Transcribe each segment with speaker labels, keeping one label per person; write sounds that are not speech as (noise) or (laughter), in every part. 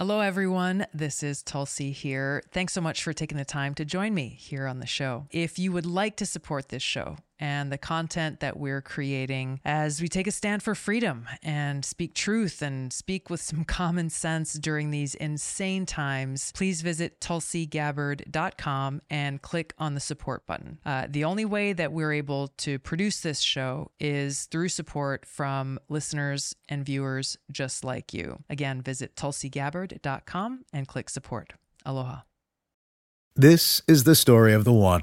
Speaker 1: Hello, everyone. This is Tulsi here. Thanks so much for taking the time to join me here on the show. If you would like to support this show, and the content that we're creating as we take a stand for freedom and speak truth and speak with some (laughs) common sense during these insane times, please visit tulsigabbard.com and click on the support button. Uh, the only way that we're able to produce this show is through support from listeners and viewers just like you. Again, visit tulsigabbard.com and click support. Aloha.
Speaker 2: This is the story of the one.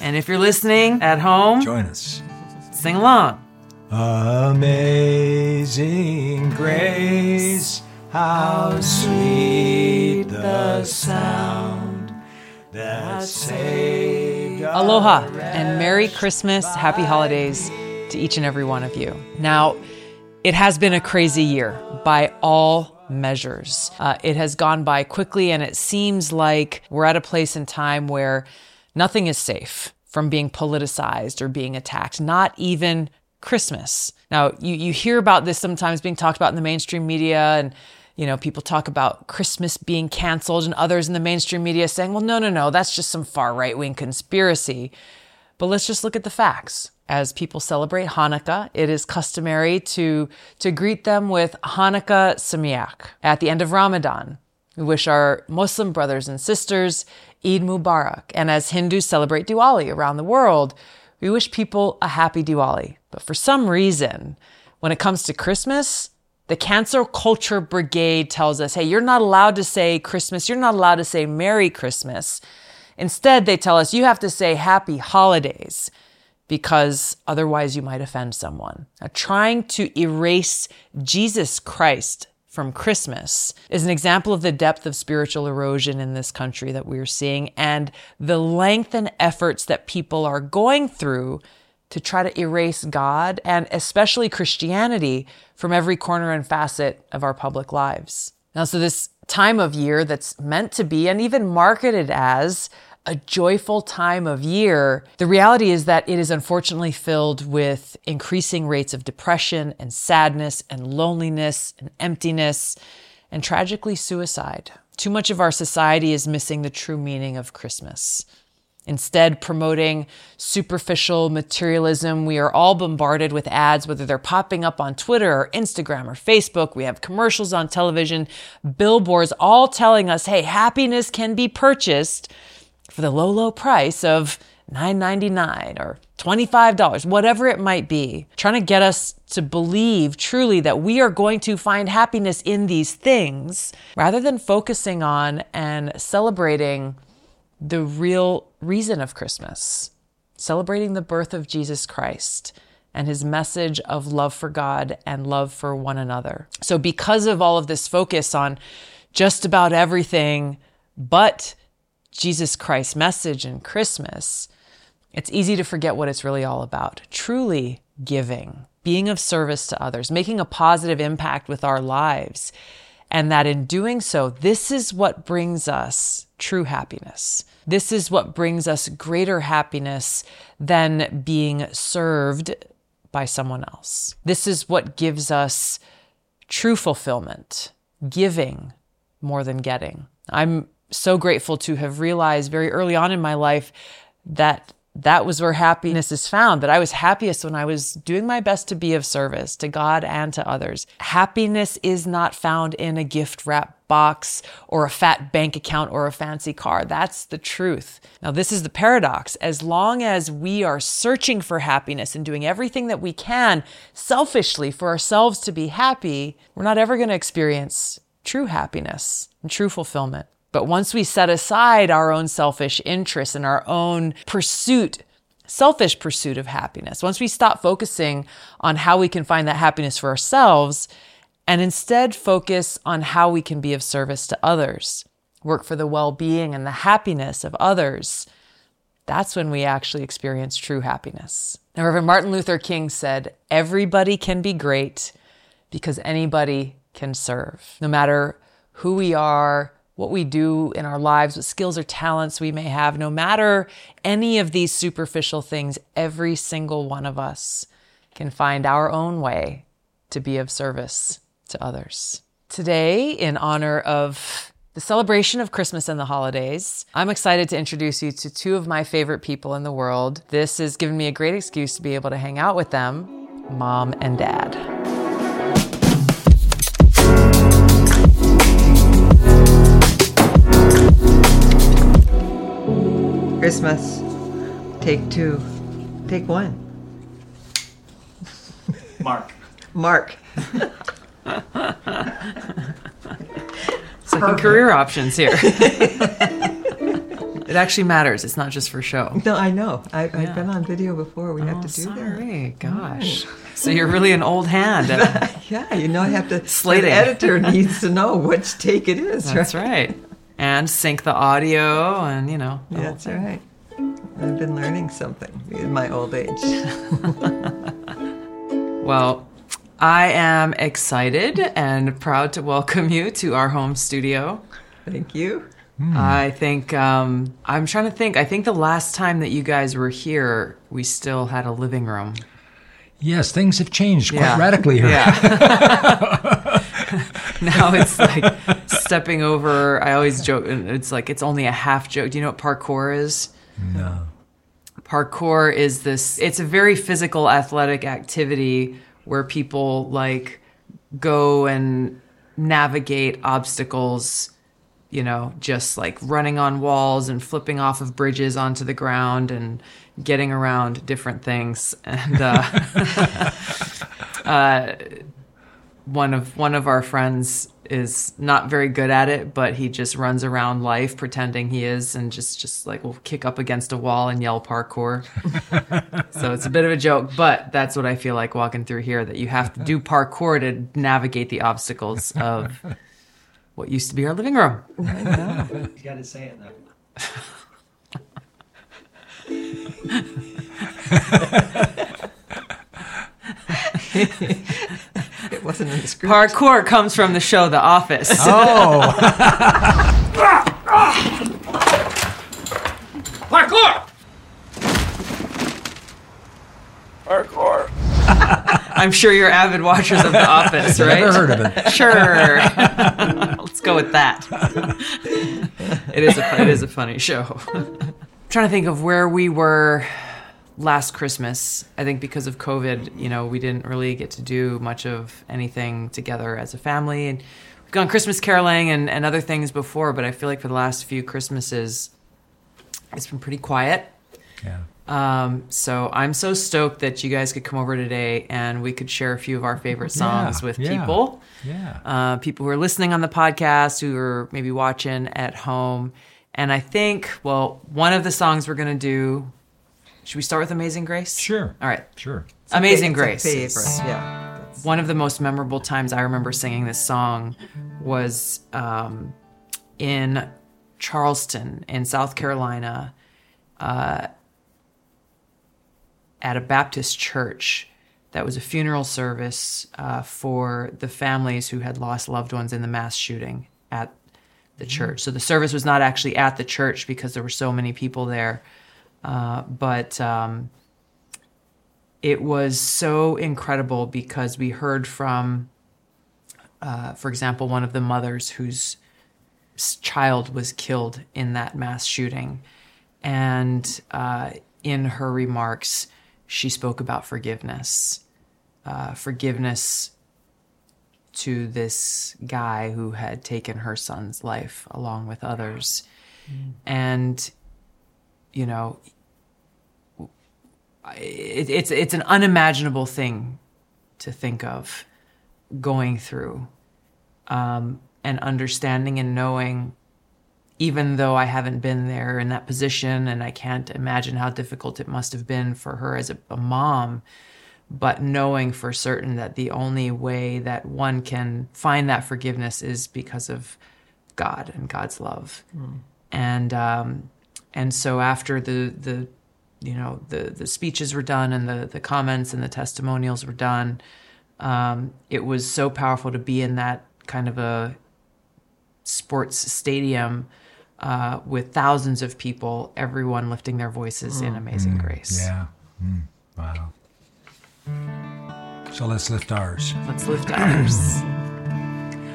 Speaker 1: And if you're listening at home,
Speaker 3: Join us.
Speaker 1: sing along.
Speaker 3: Amazing grace, how sweet the sound that saved
Speaker 1: Aloha and Merry Christmas, Happy Holidays to each and every one of you. Now, it has been a crazy year by all measures. Uh, it has gone by quickly, and it seems like we're at a place in time where nothing is safe from being politicized or being attacked, not even Christmas. Now, you, you hear about this sometimes being talked about in the mainstream media and you know, people talk about Christmas being canceled and others in the mainstream media saying, well, no, no, no, that's just some far right wing conspiracy. But let's just look at the facts. As people celebrate Hanukkah, it is customary to, to greet them with Hanukkah Sameach. At the end of Ramadan, we wish our Muslim brothers and sisters Eid Mubarak. And as Hindus celebrate Diwali around the world, we wish people a happy Diwali. But for some reason, when it comes to Christmas, the cancel culture brigade tells us, hey, you're not allowed to say Christmas. You're not allowed to say Merry Christmas. Instead, they tell us you have to say Happy Holidays because otherwise you might offend someone. Now, trying to erase Jesus Christ from Christmas is an example of the depth of spiritual erosion in this country that we're seeing and the length and efforts that people are going through to try to erase God and especially Christianity from every corner and facet of our public lives. Now, so this time of year that's meant to be and even marketed as a joyful time of year, the reality is that it is unfortunately filled with increasing rates of depression and sadness and loneliness and emptiness and tragically suicide. Too much of our society is missing the true meaning of Christmas. Instead, promoting superficial materialism, we are all bombarded with ads, whether they're popping up on Twitter or Instagram or Facebook. We have commercials on television, billboards, all telling us, hey, happiness can be purchased for the low, low price of $9.99 or $25, whatever it might be, trying to get us to believe truly that we are going to find happiness in these things rather than focusing on and celebrating the real reason of Christmas, celebrating the birth of Jesus Christ and his message of love for God and love for one another. So, because of all of this focus on just about everything but Jesus Christ's message and Christmas, it's easy to forget what it's really all about. Truly giving, being of service to others, making a positive impact with our lives. And that in doing so, this is what brings us true happiness. This is what brings us greater happiness than being served by someone else. This is what gives us true fulfillment, giving more than getting. I'm so grateful to have realized very early on in my life that that was where happiness is found, that I was happiest when I was doing my best to be of service to God and to others. Happiness is not found in a gift wrap box or a fat bank account or a fancy car. That's the truth. Now, this is the paradox. As long as we are searching for happiness and doing everything that we can selfishly for ourselves to be happy, we're not ever going to experience true happiness and true fulfillment. But once we set aside our own selfish interests and our own pursuit, selfish pursuit of happiness, once we stop focusing on how we can find that happiness for ourselves and instead focus on how we can be of service to others, work for the well being and the happiness of others, that's when we actually experience true happiness. Now, Reverend Martin Luther King said, Everybody can be great because anybody can serve. No matter who we are, what we do in our lives, what skills or talents we may have, no matter any of these superficial things, every single one of us can find our own way to be of service to others. Today, in honor of the celebration of Christmas and the holidays, I'm excited to introduce you to two of my favorite people in the world. This has given me a great excuse to be able to hang out with them, mom and dad.
Speaker 4: Christmas. Take two. Take one.
Speaker 3: Mark.
Speaker 4: Mark.
Speaker 1: Second career options here. (laughs) it actually matters. It's not just for show.
Speaker 4: No, I know. I, I've been on video before. We have
Speaker 1: Oh,
Speaker 4: to do that.
Speaker 1: sorry. Gosh. So you're really an old hand. (laughs)
Speaker 4: Yeah, you know, I have to.
Speaker 1: Slating.
Speaker 4: The editor needs to know which take it is.
Speaker 1: That's right. And sync the audio and, you know. the whole
Speaker 4: That's
Speaker 1: thing.
Speaker 4: right. I've been learning something in my old age. (laughs)
Speaker 1: Well, I am excited and proud to welcome you to our home studio.
Speaker 4: Thank you.
Speaker 1: I think, um, I'm trying to think, I think the last time that you guys were here, we still had a living room.
Speaker 3: Yes, things have changed quite
Speaker 1: Yeah.
Speaker 3: radically here.
Speaker 1: Yeah. (laughs) (laughs) now it's like stepping over. I always joke, it's like it's only a half joke. Do you know what parkour is?
Speaker 3: No.
Speaker 1: Parkour is this, it's a very physical athletic activity where people like go and navigate obstacles, you know, just like running on walls and flipping off of bridges onto the ground and getting around different things. And, uh, (laughs) uh, one of one of our friends is not very good at it, but he just runs around life pretending he is, and just just like will kick up against a wall and yell parkour. (laughs) so it's a bit of a joke, but that's what I feel like walking through here. That you have to do parkour to navigate the obstacles of what used to be our living room.
Speaker 3: You got to say it though. (laughs) (laughs) (laughs)
Speaker 4: It wasn't in the script.
Speaker 1: Parkour comes from the show The Office.
Speaker 3: Oh, (laughs)
Speaker 5: Parkour! Parkour. (laughs)
Speaker 1: I'm sure you're avid watchers of The Office, right?
Speaker 3: never heard of it.
Speaker 1: Sure. Let's go with that. it is a it is a funny show. trying to think of where we were last Christmas. I think because of COVID, you know, we didn't really get to do much of anything together as a family. And we've gone Christmas caroling and, and other things before, but I feel like for the last few Christmases, it's been pretty quiet.
Speaker 3: Yeah.
Speaker 1: Um, so I'm so stoked that you guys could come over today and we could share a few of our favorite songs
Speaker 3: Yeah,
Speaker 1: with
Speaker 3: yeah.
Speaker 1: people
Speaker 3: Yeah.
Speaker 1: uh, people who are listening on the podcast, who are maybe watching at home. And I think, well, one of the songs we're going to do, should we start with Amazing Grace?
Speaker 3: Sure.
Speaker 1: All right.
Speaker 3: Sure.
Speaker 1: Amazing
Speaker 4: It's a
Speaker 1: Grace.
Speaker 4: favorite. Yeah. That's-
Speaker 1: One of the most memorable times I remember singing this song was um, in Charleston, in South Carolina, uh, at a Baptist church. That was a funeral service uh, for the families who had lost loved ones in the mass shooting at the church. So the service was not actually at the church because there were so many people there. Uh, but um, it was so incredible because we heard from, uh, for example, one of the mothers whose child was killed in that mass shooting. And uh, in her remarks, she spoke about forgiveness. Uh, forgiveness to this guy who had taken her son's life along with others. And, you know, it, it's it's an unimaginable thing to think of going through um, and understanding and knowing even though i haven't been there in that position and i can't imagine how difficult it must have been for her as a, a mom but knowing for certain that the only way that one can find that forgiveness is because of God and God's love. And um, and so after the the you know the the speeches were done and the the comments and the testimonials were done, um, it was so powerful to be in that kind of a sports stadium uh, with thousands of people, everyone lifting their voices in Amazing Grace.
Speaker 3: Yeah. Mm, wow. So let's lift ours.
Speaker 1: Let's lift ours. (clears throat)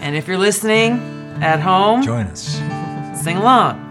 Speaker 1: and if you're listening at home,
Speaker 3: Join us.
Speaker 1: sing along.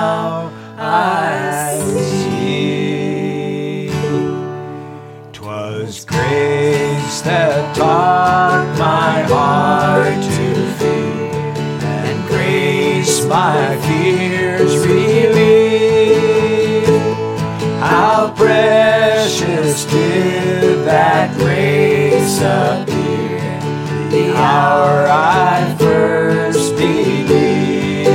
Speaker 3: grace appear the hour I first believed.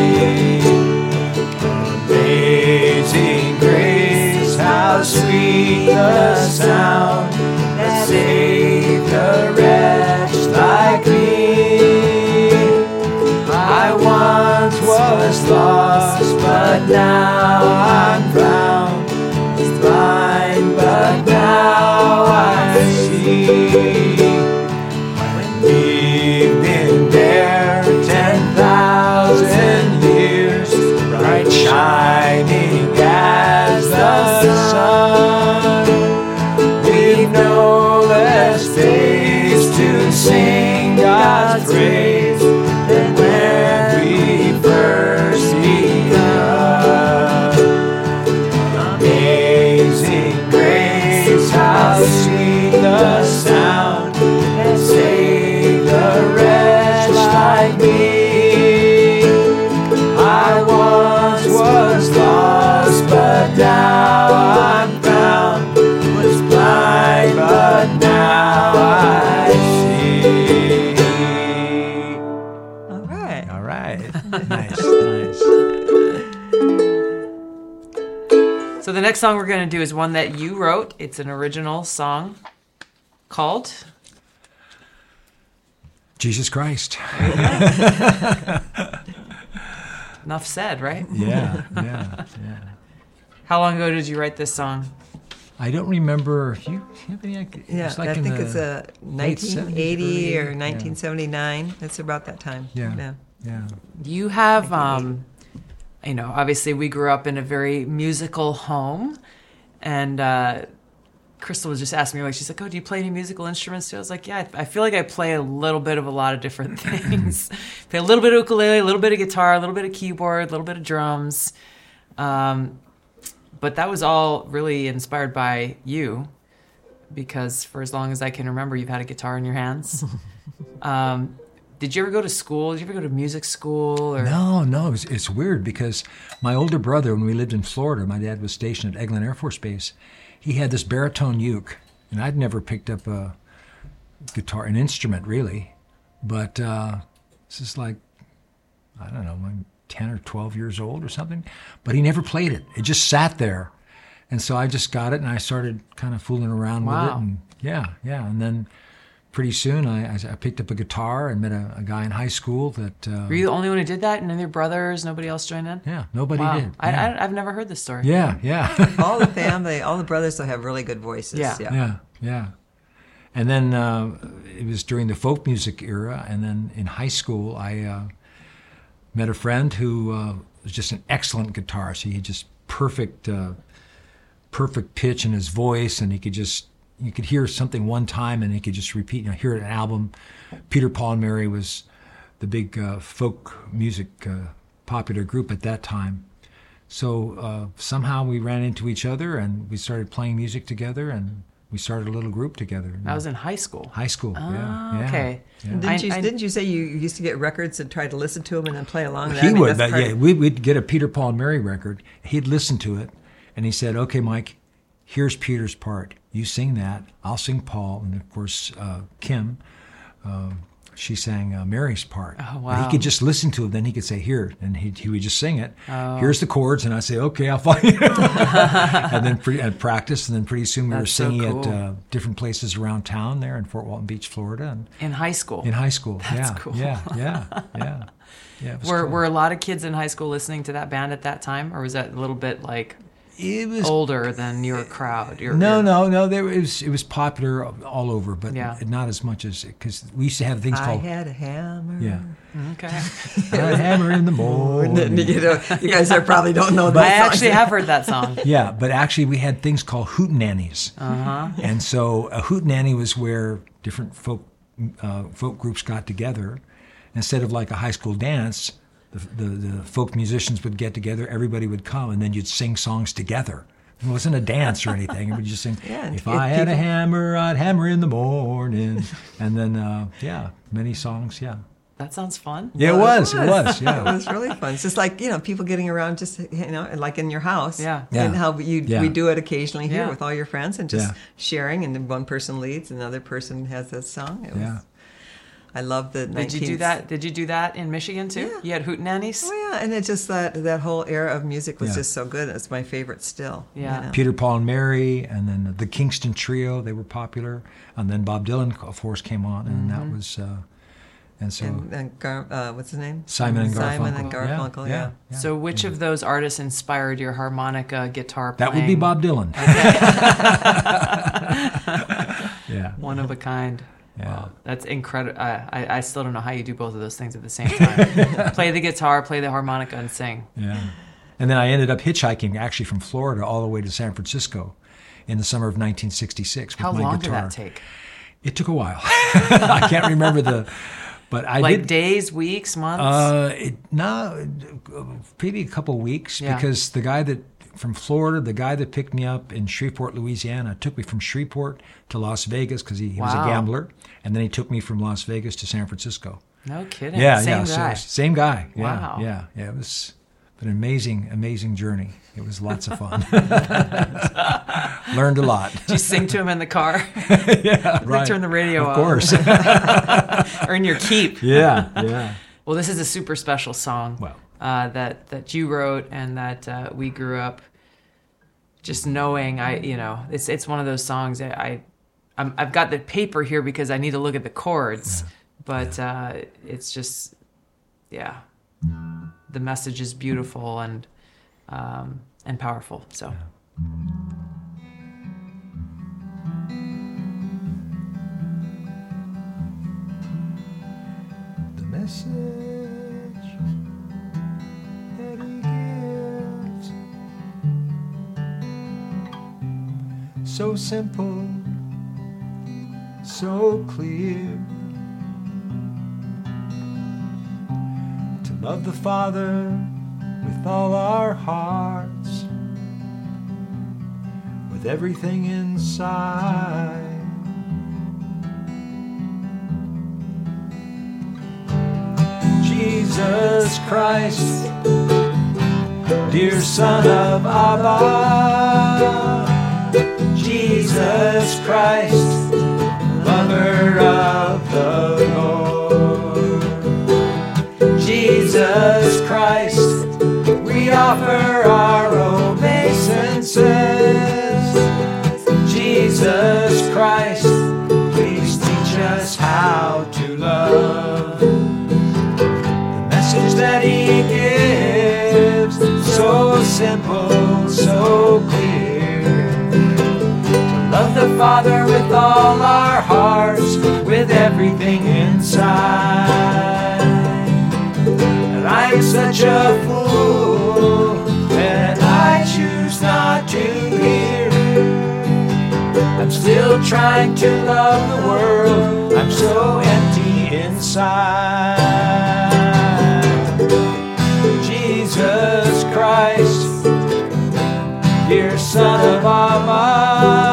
Speaker 3: Amazing grace, how sweet the sound that saved a
Speaker 1: next song we're going to do is one that you wrote. It's an original song called
Speaker 3: Jesus Christ. (laughs)
Speaker 1: Enough Said, right?
Speaker 3: Yeah, yeah, yeah.
Speaker 1: How long ago did you write this song?
Speaker 3: I don't remember if you have any idea.
Speaker 4: Yeah,
Speaker 3: like
Speaker 4: I think it's a 1980 or
Speaker 3: early- yeah.
Speaker 4: 1979. It's about that time.
Speaker 3: Yeah. Yeah.
Speaker 1: You have, um, you know, obviously we grew up in a very musical home, and uh, Crystal was just asking me, like, she's like, "Oh, do you play any musical instruments?" too? I was like, "Yeah, I I feel like I play a little bit of a lot of different (laughs) things. play a little bit of ukulele, a little bit of guitar, a little bit of keyboard, a little bit of drums." Um, but that was all really inspired by you, because for as long as I can remember, you've had a guitar in your hands. (laughs) um, did you ever go to school? Did you ever go to music school? Or
Speaker 3: No, no, it's, it's weird because my older brother, when we lived in Florida, my dad was stationed at Eglin Air Force Base. He had this baritone uke, and I'd never picked up a guitar, an instrument really. But uh, this is like, I don't know, I'm 10 or 12 years old or something. But he never played it, it just sat there. And so I just got it and I started kind of fooling around with it. And yeah, yeah. And then pretty soon I, I picked up a guitar and met a, a guy in high school that. Uh,
Speaker 1: Were you the only one who did that? None of your brothers? Nobody else joined in?
Speaker 3: yeah, nobody
Speaker 1: Wow.
Speaker 3: did.
Speaker 1: I,
Speaker 3: yeah.
Speaker 1: I, I've never heard this story.
Speaker 3: yeah, yeah, (laughs)
Speaker 4: all the family, (laughs) all the brothers will have really good voices.
Speaker 1: Yeah.
Speaker 4: Yeah.
Speaker 3: yeah, yeah. And then uh, it was during the folk music era, and then in high school I uh, met a friend who uh, was just an excellent guitarist. He had just perfect, uh, perfect pitch in his voice, and he could just you could hear something one time, and he could just repeat. You know, hear an album. Peter Paul and Mary was the big uh, folk music uh, popular group at that time. So uh, somehow we ran into each other and we started playing music together, and we started a little group together.
Speaker 1: I was in high school.
Speaker 3: high school. yeah,
Speaker 1: Ah,
Speaker 3: yeah.
Speaker 1: okay.
Speaker 3: Yeah.
Speaker 4: Didn't
Speaker 1: I-
Speaker 4: you
Speaker 1: I-
Speaker 4: didn't you say you used to get records and try to listen to them and then play along? with that?
Speaker 3: He
Speaker 4: I mean,
Speaker 3: would,
Speaker 4: that's
Speaker 3: but yeah,
Speaker 4: of-
Speaker 3: we'd get a Peter Paul and Mary record. He'd listen to it, and he said, "Okay, Mike, here's Peter's part. You sing that. I'll sing Paul, and of course uh, Kim." Uh, she sang uh, Mary's part.
Speaker 1: Oh, wow.
Speaker 3: He could just listen to it, then he could say, "Here," and he, he would just sing it. Oh. Here's the chords, and I say, "Okay, I'll follow (laughs) you." and then pre- and practice, and then pretty soon we were
Speaker 1: That's so
Speaker 3: singing
Speaker 1: cool.
Speaker 3: at uh, different places around town there in Fort Walton Beach, Florida, and
Speaker 1: In high school.
Speaker 3: in high school. (laughs)
Speaker 1: That's
Speaker 3: yeah,
Speaker 1: cool.
Speaker 3: yeah, yeah, yeah, yeah.
Speaker 1: were,
Speaker 3: cool.
Speaker 1: were a lot of kids in high school listening to that band at that time, or was that a little bit like
Speaker 3: it was
Speaker 1: older than your crowd? Your,
Speaker 3: No,
Speaker 1: your-
Speaker 3: no, no. There it was it was popular all over, but
Speaker 1: Yeah.
Speaker 3: not as much as because we used to have things called.
Speaker 4: I had a hammer.
Speaker 3: yeah,
Speaker 1: Okay.
Speaker 3: a hammer in the (laughs) morning.
Speaker 4: you, know, you guys are probably don't know that.
Speaker 1: I
Speaker 4: song.
Speaker 1: actually have heard that song. (laughs)
Speaker 3: Yeah, but actually we had things called hootenannies, uh-huh. and so a hootenanny was where different folk uh, folk groups got together. Instead of like a high school dance, the, the the folk musicians would get together, everybody would come, and then you'd sing songs together. It wasn't a dance or anything. It would just sing. (laughs)
Speaker 4: Yeah,
Speaker 3: if
Speaker 4: if
Speaker 3: I had a hammer, I'd hammer in the morning, and then uh, yeah, many songs. Yeah,
Speaker 1: That sounds fun.
Speaker 3: yeah, it was, it was,
Speaker 4: It
Speaker 3: yeah. (laughs)
Speaker 4: It was really fun. It's just like you know, people getting around, just you know, like in your house.
Speaker 1: Yeah.
Speaker 3: Yeah.
Speaker 4: And how you
Speaker 3: Yeah.
Speaker 4: we do it occasionally here
Speaker 1: Yeah.
Speaker 4: with all your friends and just
Speaker 3: Yeah.
Speaker 4: sharing, and then one person leads, and another person has a song. It was,
Speaker 3: Yeah.
Speaker 4: I love the.
Speaker 1: Did you do that? Did you do that in Michigan too?
Speaker 4: Yeah.
Speaker 1: You had hootenannies.
Speaker 4: Oh yeah, and it's just that that whole era of music was
Speaker 3: Yeah.
Speaker 4: just so good. It's my favorite still. you
Speaker 1: Yeah.
Speaker 4: know.
Speaker 3: Peter, Paul, and Mary, and then the Kingston Trio. They were popular, and then Bob Dylan, of course, came on, and that was, uh, and so
Speaker 4: And, and Gar, uh, what's his name?
Speaker 3: Simon and Garfunkel.
Speaker 4: Simon and
Speaker 3: Garfunkel.
Speaker 4: Garfunkel. Yeah.
Speaker 3: yeah.
Speaker 1: So, which of those artists inspired your harmonica guitar
Speaker 3: that would be Bob Dylan. (laughs) yeah,
Speaker 1: One of a kind.
Speaker 3: Yeah.
Speaker 1: Wow, that's incredible. I, I, I still don't know how you do both of those things at the same time. (laughs) play the guitar, play the harmonica, and sing.
Speaker 3: yeah. And then I ended up hitchhiking actually from Florida all the way to San Francisco in the summer of 1966 with
Speaker 1: How
Speaker 3: my
Speaker 1: long
Speaker 3: guitar.
Speaker 1: did that take?
Speaker 3: It took a while. (laughs) I can't remember the, but I
Speaker 1: Like
Speaker 3: did.
Speaker 1: days, weeks, months?
Speaker 3: Uh, it, no, maybe a couple weeks
Speaker 1: Yeah.
Speaker 3: because the guy that from Florida, the guy that picked me up in Shreveport, Louisiana, took me from Shreveport to Las Vegas because he, he was a gambler, and then he took me from Las Vegas to San Francisco.
Speaker 1: no kidding.
Speaker 3: Yeah,
Speaker 1: Same
Speaker 3: yeah, so
Speaker 1: guy.
Speaker 3: was- same guy. Yeah,
Speaker 1: Wow.
Speaker 3: yeah, yeah. It was an amazing, amazing journey. It was lots of fun. (laughs) Learned a lot.
Speaker 1: Did you sing to him in the car? (laughs)
Speaker 3: yeah, (laughs) right.
Speaker 1: turn the radio
Speaker 3: of
Speaker 1: off.
Speaker 3: Of course.
Speaker 1: Earn your keep.
Speaker 3: yeah, yeah.
Speaker 1: Well, this is a super special song
Speaker 3: Well.
Speaker 1: Uh, that that you wrote and that uh, we grew up just knowing. I, you know, it's it's one of those songs that I, I'm, I've got the paper here because I need to look at the chords, but uh, it's just, yeah, the message is beautiful and um, and powerful. So.
Speaker 3: the message So simple, so clear. To love the Father with all our hearts, with everything inside. Jesus Christ, dear Son of Abba. Jesus Christ, lover of the Lord. Jesus Christ, we offer our obeisances. Father with all our hearts with everything inside. And i'm such a fool that i choose not to hear. I'm still trying to love the world. I'm so empty inside. Jesus Christ, dear Son of Abba.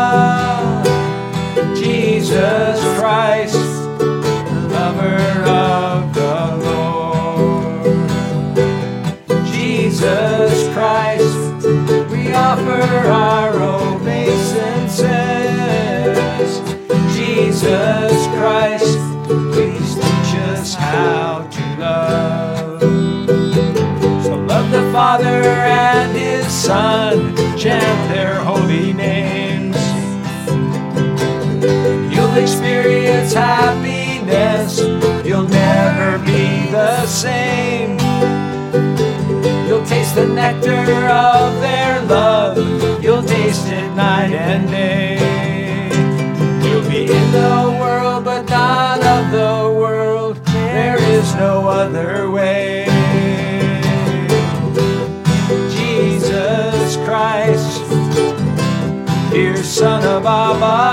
Speaker 5: Son, chant their holy names. You'll experience happiness, you'll never be the same. You'll taste the nectar of their love. You'll taste it night and day. You'll be in the world, but not of the world. There is no other way. Son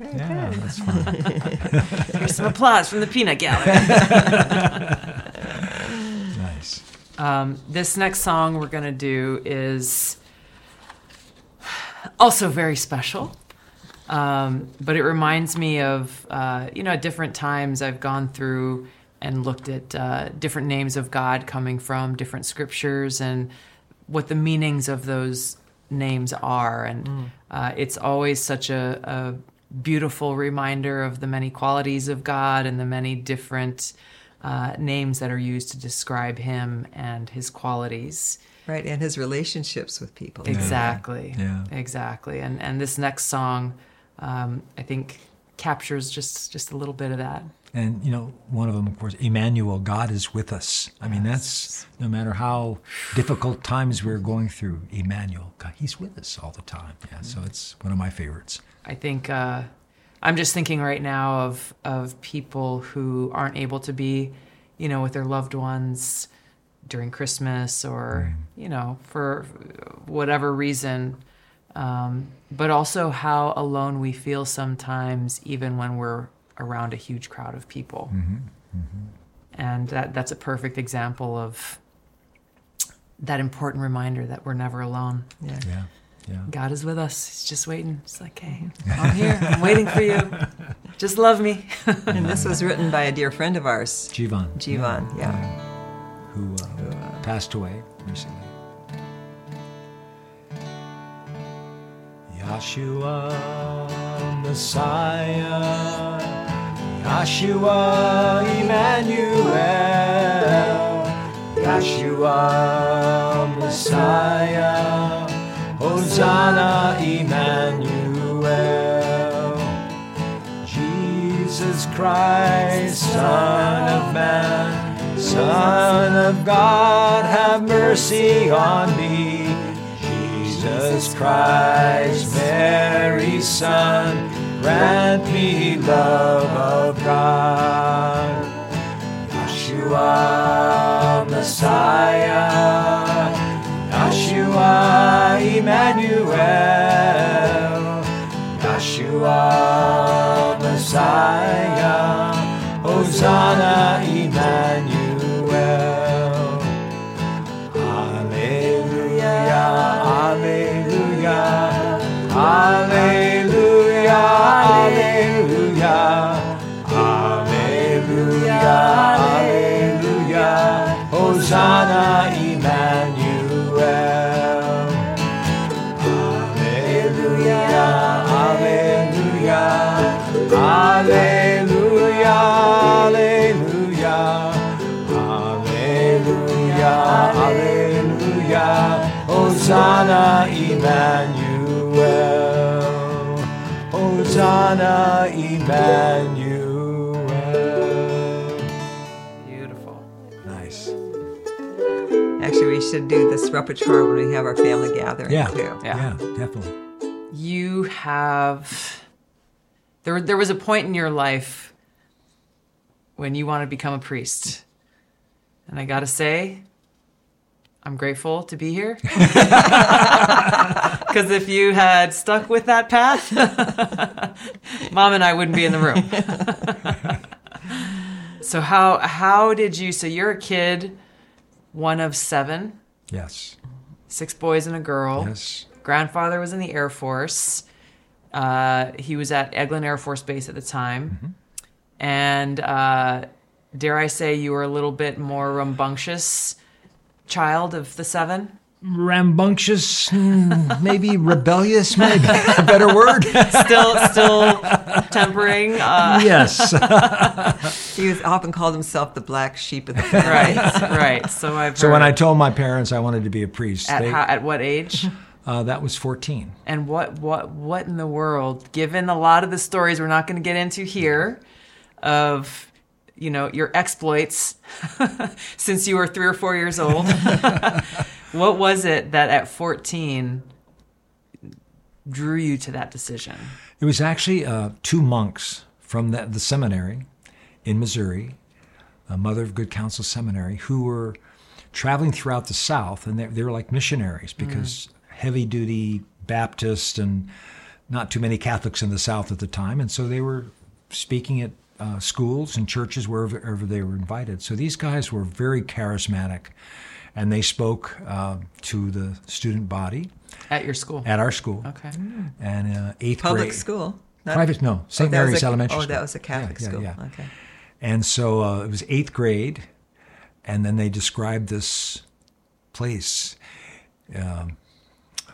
Speaker 3: Yeah, that's fun. (laughs)
Speaker 1: Here's some applause from the peanut gallery. (laughs)
Speaker 3: nice.
Speaker 1: Um, this next song we're going to do is also very special. Um, but it reminds me of, uh, you know, at different times I've gone through and looked at uh, different names of God coming from different scriptures and what the meanings of those names are. And uh, it's always such a, a beautiful reminder of the many qualities of God and the many different uh, names that are used to describe Him and His qualities.
Speaker 4: Right, and his relationships with people.
Speaker 1: Exactly.
Speaker 3: Yeah.
Speaker 1: Exactly. And and this next song, um, I think, captures just just a little bit of that.
Speaker 3: And you know, one of them, of course, Emmanuel, God is with us. I mean, that's no matter how difficult times we're going through, Emmanuel, God, He's with us all the time. Yeah, so it's one of my favorites.
Speaker 1: I think uh, I'm just thinking right now of of people who aren't able to be, you know, with their loved ones during Christmas or you know for whatever reason, um, but also how alone we feel sometimes, even when we're around a huge crowd of people. Mm-hmm. Mm-hmm. And that that's a perfect example of that important reminder that we're never alone.
Speaker 4: Yeah.
Speaker 3: Yeah, yeah.
Speaker 1: God is with us. He's just waiting. He's like, hey, (laughs) I'm here. I'm waiting for you. Just love me. (laughs)
Speaker 4: And this was written by a dear friend of ours,
Speaker 3: Jivan.
Speaker 4: Jivan. Yeah.
Speaker 3: Uh, Who uh, passed away recently. Yeshua, Messiah, Yeshua, Emmanuel, Yeshua, Messiah, Hosanna, Emmanuel, Jesus Christ, Son of Man, Son of God, have mercy on me. Jesus Christ, Mary's Son, grant me love of God. Yeshua, Messiah, Yeshua, Emmanuel, Yeshua, Messiah, Hosanna, Alleluia, Hosanna, Emmanuel.
Speaker 5: Alleluia, Alleluia, Alleluia, Alleluia, Alleluia, Alleluia, Hosanna, Emmanuel.
Speaker 4: Hosanna, Emmanuel. Should do this repertoire when we have our family gathering
Speaker 3: Yeah.
Speaker 4: too.
Speaker 3: Yeah, definitely.
Speaker 1: You have there there was a point in your life when you want to become a priest. And I got to say I'm grateful to be here. (laughs) Cuz if you had stuck with that path, (laughs) mom and I wouldn't be in the room. (laughs) so how how did you so you're a kid one of 7,
Speaker 3: Yes.
Speaker 1: six boys and a girl
Speaker 3: Yes.
Speaker 1: grandfather was in the Air Force. Uh, he was at Eglin Air Force Base at the time. And uh, dare I say, you were a little bit more rambunctious child of the seven?
Speaker 3: Rambunctious, mm, (laughs) maybe rebellious, maybe (laughs) a better word.
Speaker 1: Still, still tempering. Uh,
Speaker 3: yes. (laughs)
Speaker 4: He was often called himself the black sheep of the family.
Speaker 1: right, right. So I've
Speaker 3: So when I told my parents I wanted to be a priest,
Speaker 1: at,
Speaker 3: they,
Speaker 1: how, at what age?
Speaker 3: uh, that was 14.
Speaker 1: And what, what, what in the world? Given a lot of the stories we're not going to get into here, of you know your exploits since you were three or four years old, what was it that at fourteen drew you to that decision?
Speaker 3: It was actually uh, two monks from the, the seminary in Missouri, a Mother of Good Counsel Seminary, who were traveling throughout the South, and they, they were like missionaries because heavy duty Baptist and not too many Catholics in the South at the time, and so they were speaking at uh, schools and churches wherever, wherever they were invited. So these guys were very charismatic, and they spoke uh, to the student body
Speaker 1: At your school?
Speaker 3: at our school.
Speaker 1: okay.
Speaker 3: And uh, eighth
Speaker 4: Public
Speaker 3: grade,
Speaker 4: school. Not-
Speaker 3: Private, no,
Speaker 4: Oh,
Speaker 3: St.
Speaker 4: that was
Speaker 3: Mary's
Speaker 4: a-
Speaker 3: Elementary
Speaker 4: Oh,
Speaker 3: School.
Speaker 4: that was a Catholic
Speaker 3: Yeah, yeah,
Speaker 4: school.
Speaker 3: yeah.
Speaker 4: Okay.
Speaker 3: And so uh, it was eighth grade, and then they described this place, um,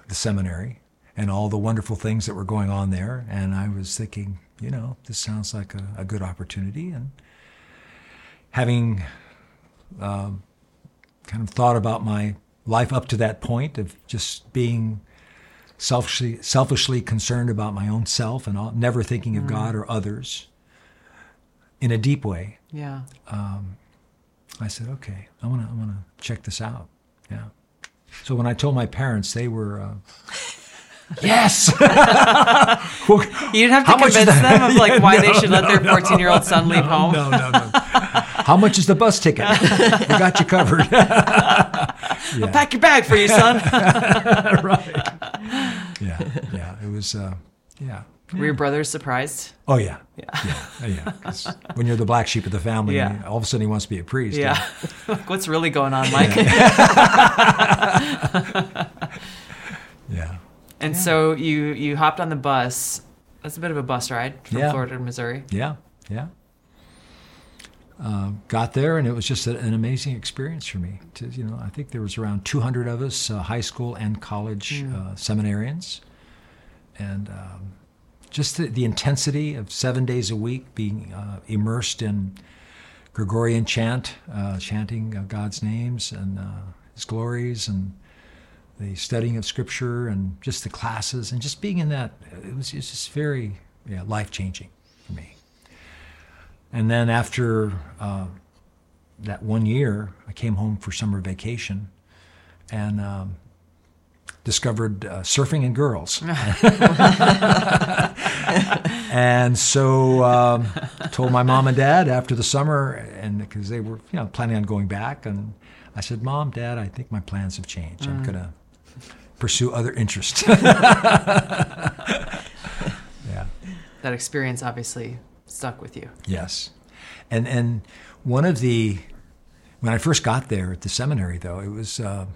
Speaker 3: the seminary, and all the wonderful things that were going on there. And I was thinking, you know, this sounds like a, a good opportunity. And having um, kind of thought about my life up to that point of just being selfishly, selfishly concerned about my own self and all, never thinking of God or others in a deep way.
Speaker 1: Yeah.
Speaker 3: I said, okay, I want to, I want to check this out. Yeah. So when I told my parents, they were, uh, (laughs) yes. (laughs)
Speaker 1: You didn't have to
Speaker 3: How
Speaker 1: convince them of like (laughs)
Speaker 3: Yeah,
Speaker 1: why they
Speaker 3: no,
Speaker 1: should let their fourteen-year-old son leave home.
Speaker 3: no, no, no. (laughs) How much is the bus ticket? we got you covered. (laughs)
Speaker 1: I'll pack your bag for you, son. (laughs) right.
Speaker 3: yeah, yeah. It was, uh, yeah.
Speaker 1: Were your brothers surprised?
Speaker 3: Oh yeah, yeah, yeah. yeah. When you're the black sheep of the family,
Speaker 1: Yeah.
Speaker 3: all of a sudden he wants to be a priest.
Speaker 1: Yeah. like, what's really going on, Mike?
Speaker 3: yeah.
Speaker 1: And so you you hopped on the bus. That's a bit of a bus ride from
Speaker 3: Yeah.
Speaker 1: Florida to Missouri.
Speaker 3: Yeah, yeah. Uh, got there, and it was just a, an amazing experience for me. To you know, I think there was around 200 of us, uh, high school and college uh, seminarians, and um, just the, the intensity of seven days a week being uh, immersed in Gregorian chant, uh, chanting uh, God's names and uh, His glories, and the studying of Scripture, and just the classes, and just being in that. It was, it was just very yeah, life changing. And then after uh, that one year, I came home for summer vacation and um, discovered uh, surfing and girls. (laughs) and so um, told my mom and dad after the summer, and because they were you know planning on going back, and I said, "Mom, Dad, I think my plans have changed. I'm gonna pursue other interests." (laughs) yeah.
Speaker 1: That experience obviously stuck with you.
Speaker 3: Yes, and and one of the when I first got there at the seminary, though, it was uh,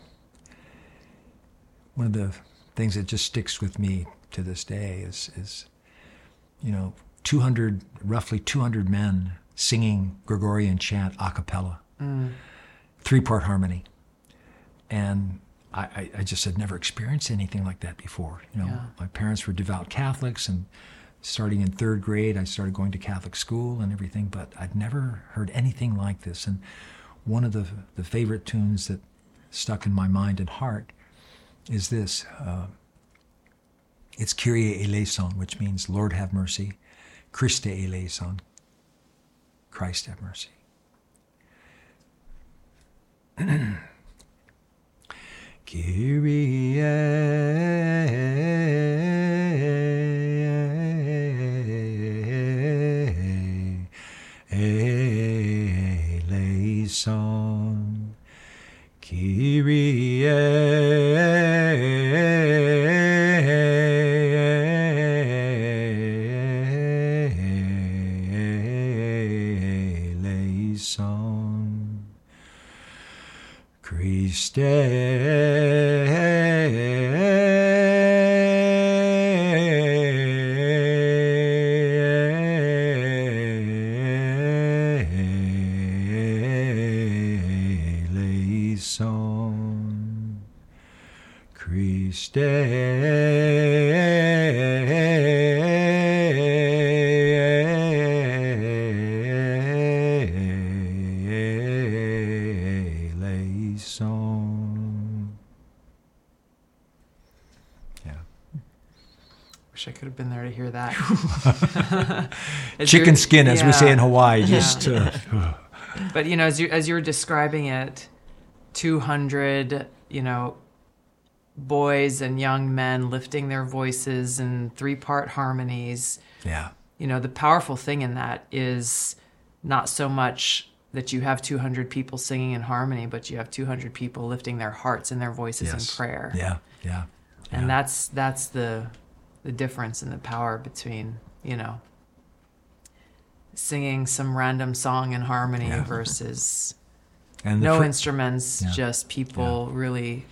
Speaker 3: one of the things that just sticks with me to this day is is you know 200 roughly 200 men singing Gregorian chant a cappella, three part harmony, and. I, I- I just had never experienced anything like that before. You know,
Speaker 1: Yeah.
Speaker 3: my parents were devout Catholics, and starting in third grade, I started going to Catholic school and everything, but I'd never heard anything like this. And one of the, the favorite tunes that stuck in my mind and heart is this. Uh, it's Kyrie eleison, which means Lord have mercy. Christe eleison, Christ have mercy. (clears throat) Kyrie Kyrie (laughs) Chicken skin, as we say in Hawaii. Just uh, (laughs)
Speaker 1: But you know, as you as you were describing it, two hundred, you know, boys and young men lifting their voices in three part harmonies.
Speaker 3: yeah,
Speaker 1: You know, the powerful thing in that is not so much that you have 200 people singing in harmony, but you have 200 people lifting their hearts and their voices
Speaker 3: yes,
Speaker 1: in prayer.
Speaker 3: Yeah, yeah,
Speaker 1: And
Speaker 3: yeah.
Speaker 1: that's that's the the difference in the power between, you know, singing some random song in harmony
Speaker 3: Yeah.
Speaker 1: versus (laughs)
Speaker 3: and
Speaker 1: no
Speaker 3: fir-
Speaker 1: instruments,
Speaker 3: Yeah.
Speaker 1: just people really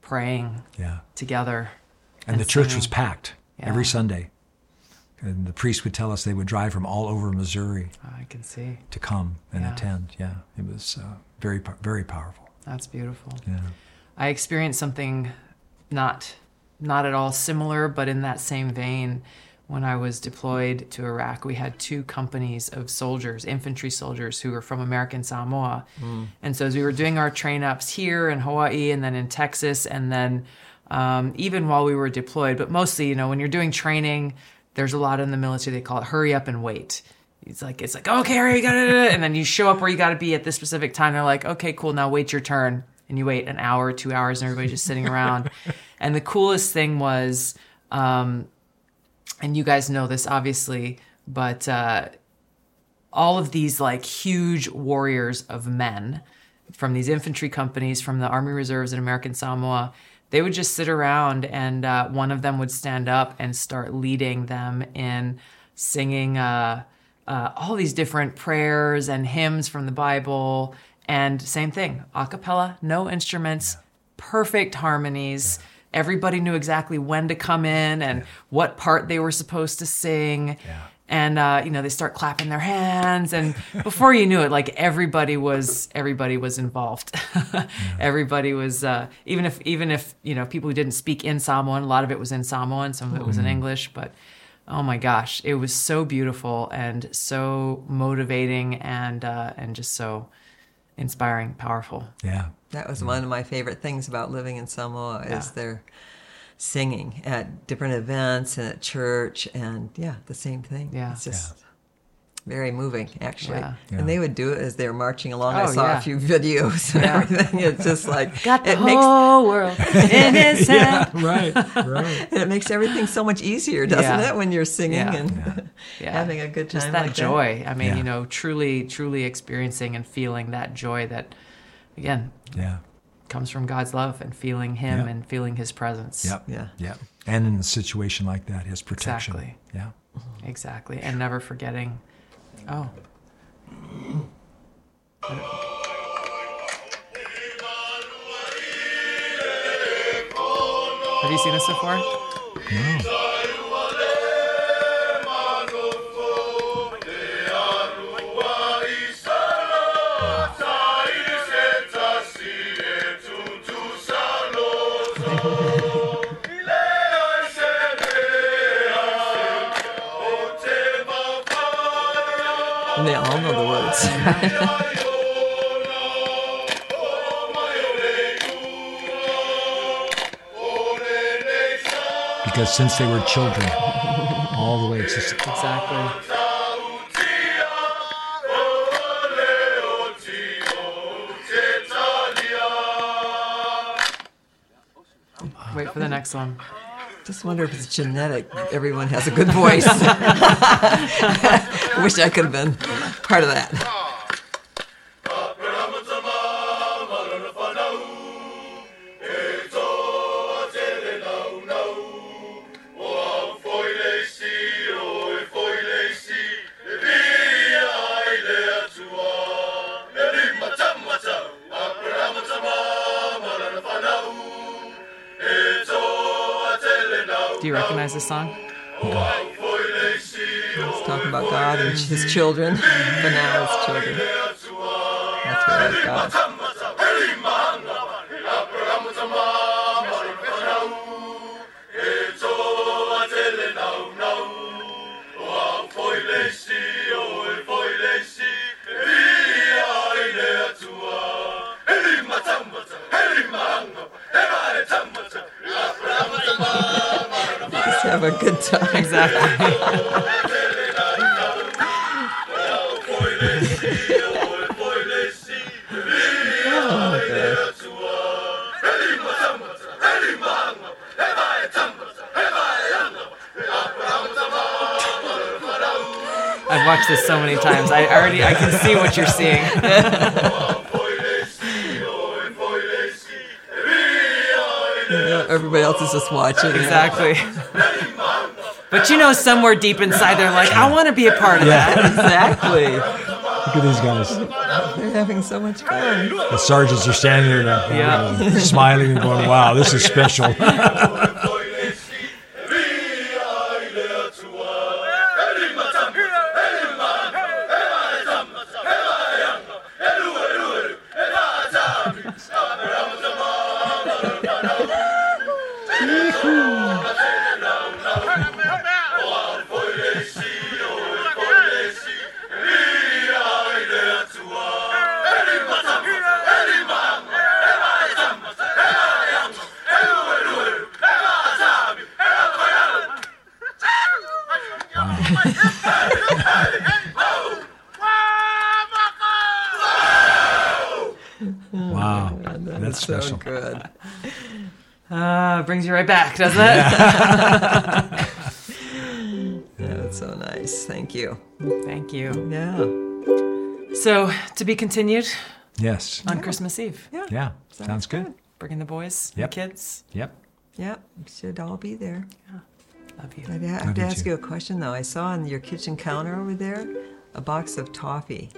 Speaker 1: praying
Speaker 3: Yeah,
Speaker 1: together.
Speaker 3: and,
Speaker 1: and
Speaker 3: the church was
Speaker 1: singing.
Speaker 3: packed every Sunday. And the priest would tell us they would drive from all over Missouri
Speaker 1: I can see.
Speaker 3: to come and
Speaker 1: Yeah.
Speaker 3: attend. Yeah, it was uh, very, very powerful.
Speaker 1: That's beautiful.
Speaker 3: Yeah,
Speaker 1: I experienced something not not at all similar, but in that same vein. When I was deployed to Iraq, we had two companies of soldiers, infantry soldiers, who were from American Samoa. And so, as we were doing our train ups here in Hawaii and then in Texas, and then um, even while we were deployed, but mostly, you know, when you're doing training, there's a lot in the military, they call it hurry up and wait. It's like, it's like, okay, hurry, you gotta, da, da," and then you show up where you gotta be at this specific time. They're like, okay, cool, now wait your turn and you wait an hour, two hours, and everybody's just sitting around. (laughs) and the coolest thing was, um, and you guys know this obviously, but uh, all of these like huge warriors of men from these infantry companies, from the Army Reserves in American Samoa, they would just sit around and uh, one of them would stand up and start leading them in singing uh, uh, all these different prayers and hymns from the Bible. And same thing, a cappella, no instruments, perfect harmonies. Everybody knew exactly when to come in and what part they were supposed to sing. And uh, you know they start clapping their hands, and (laughs) before you knew it, like everybody was everybody was involved. (laughs) everybody was uh, even if even if you know people who didn't speak in Samoan, a lot of it was in Samoan, some of it was in English, but oh my gosh, it was so beautiful and so motivating and uh, and just so inspiring, powerful.
Speaker 3: yeah,
Speaker 4: That was mm. one of my favorite things about living in Samoa
Speaker 1: Yeah.
Speaker 4: is their singing at different events and at church and yeah, the same thing.
Speaker 1: Yeah.
Speaker 4: It's just very moving actually.
Speaker 1: Yeah.
Speaker 3: Yeah.
Speaker 4: And they would do it as they were marching along. I
Speaker 1: Oh,
Speaker 4: saw
Speaker 1: yeah.
Speaker 4: a few videos and (laughs)
Speaker 1: Yeah.
Speaker 4: everything. It's just like (laughs)
Speaker 1: Got the
Speaker 4: it makes
Speaker 1: whole world (laughs) in his hand.
Speaker 3: right, right.
Speaker 4: and it makes everything so much easier, doesn't
Speaker 1: Yeah.
Speaker 4: it, when you're singing
Speaker 1: Yeah.
Speaker 4: and
Speaker 1: Yeah.
Speaker 4: having a good time.
Speaker 1: Just that
Speaker 4: like
Speaker 1: joy. I mean,
Speaker 3: Yeah.
Speaker 1: you know, truly, truly experiencing and feeling that joy that, again,
Speaker 3: Yeah,
Speaker 1: comes from God's love and feeling Him
Speaker 3: Yeah.
Speaker 1: and feeling His presence.
Speaker 3: yep,
Speaker 4: Yeah.
Speaker 3: yeah. And in a situation like that, his protection.
Speaker 1: Exactly.
Speaker 3: Yeah. Mm-hmm.
Speaker 1: Exactly. And never forgetting. Oh. Have you seen this before?
Speaker 4: They words. (laughs)
Speaker 3: Because since they were children, all the way, it's just
Speaker 1: Exactly. Wait for the next one.
Speaker 4: Just wonder if it's genetic. Everyone has a good voice. (laughs) (laughs) Wish I could have been part of that.
Speaker 1: Do you recognize this song?
Speaker 4: It's talking about God and his children, but now his children. That's right, God. Just have a good time.
Speaker 1: Exactly. (laughs) I've watched this so many times. I already I can see what you're seeing. (laughs)
Speaker 4: Everybody else is just watching.
Speaker 1: Exactly. But you know, somewhere deep inside, they're like, I want to be a part of that.
Speaker 4: Exactly.
Speaker 3: look at these guys.
Speaker 4: They're having so much fun.
Speaker 3: The sergeants are standing there, now,
Speaker 1: Yeah.
Speaker 3: smiling and going, "Wow, this is special." (laughs)
Speaker 1: back, doesn't it? (laughs)
Speaker 4: That's so nice. Thank you.
Speaker 1: Thank you.
Speaker 4: Yeah.
Speaker 1: So, to be continued
Speaker 3: Yes.
Speaker 1: on Christmas Eve,
Speaker 4: Yeah.
Speaker 3: Yeah. Sounds good.
Speaker 1: bringing the boys,
Speaker 3: Yep.
Speaker 1: the kids.
Speaker 3: Yep.
Speaker 4: Yep. Should all be there. Yeah.
Speaker 1: Love you.
Speaker 4: I have
Speaker 3: Love
Speaker 4: to
Speaker 3: you
Speaker 4: ask
Speaker 3: too.
Speaker 4: you a question though. I saw on your kitchen counter over there a box of toffee,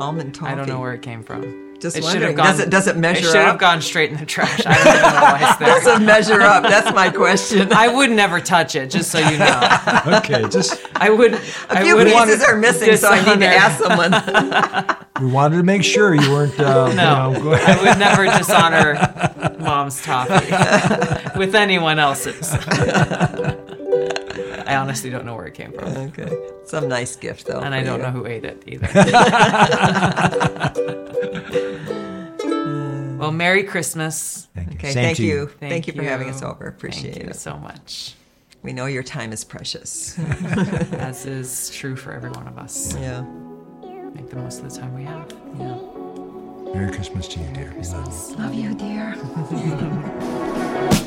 Speaker 4: almond toffee.
Speaker 1: I don't know where it came from.
Speaker 4: Just
Speaker 1: it
Speaker 4: wondering, does it- does it measure
Speaker 1: It should have
Speaker 4: up?
Speaker 1: gone straight in the trash. I don't even know why it's there. (laughs)
Speaker 4: Does it measure up? That's my question.
Speaker 1: I would never touch it, just so you know. (laughs)
Speaker 3: Okay. Just
Speaker 1: I would.
Speaker 4: a few pieces are missing, so I need to ask someone.
Speaker 3: we wanted to make sure you weren't. Uh,
Speaker 1: No,
Speaker 3: You know,
Speaker 1: I would never dishonor mom's toffee (laughs) with anyone else's. I honestly don't know where it came from,
Speaker 4: okay. Some nice gift though.
Speaker 1: and I don't
Speaker 4: you.
Speaker 1: know who ate it either. (laughs) (laughs) well, Merry Christmas.
Speaker 3: Thank you.
Speaker 4: Okay,
Speaker 3: Same
Speaker 4: thank
Speaker 3: to
Speaker 4: you. Thank, you for having us over. Appreciate
Speaker 1: Thank you
Speaker 4: it.
Speaker 1: so much.
Speaker 4: We know your time is precious. (laughs)
Speaker 1: As is true for every one of us.
Speaker 4: yeah.
Speaker 1: Make the most of the time we have.
Speaker 4: Yeah.
Speaker 3: Merry Christmas to you, dear. We love you.
Speaker 4: Love you, dear.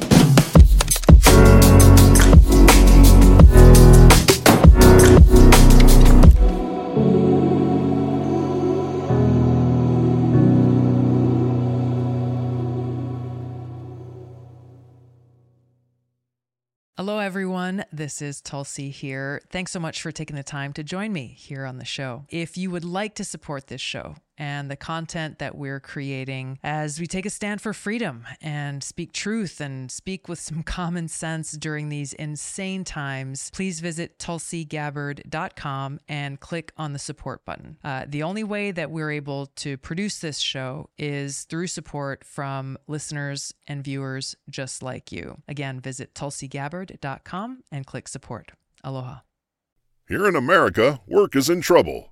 Speaker 1: Hello, everyone. This is Tulsi here. Thanks so much for taking the time to join me here on the show. If you would like to support this show and the content that we're creating as we take a stand for freedom and speak truth and speak with some (laughs) common sense during these insane times, please visit tulsigabbard.com and click on the support button. Uh, the only way that we're able to produce this show is through support from listeners and viewers just like you. Again, visit tulsigabbard.com and click support. Aloha.
Speaker 6: Here in America, work is in trouble.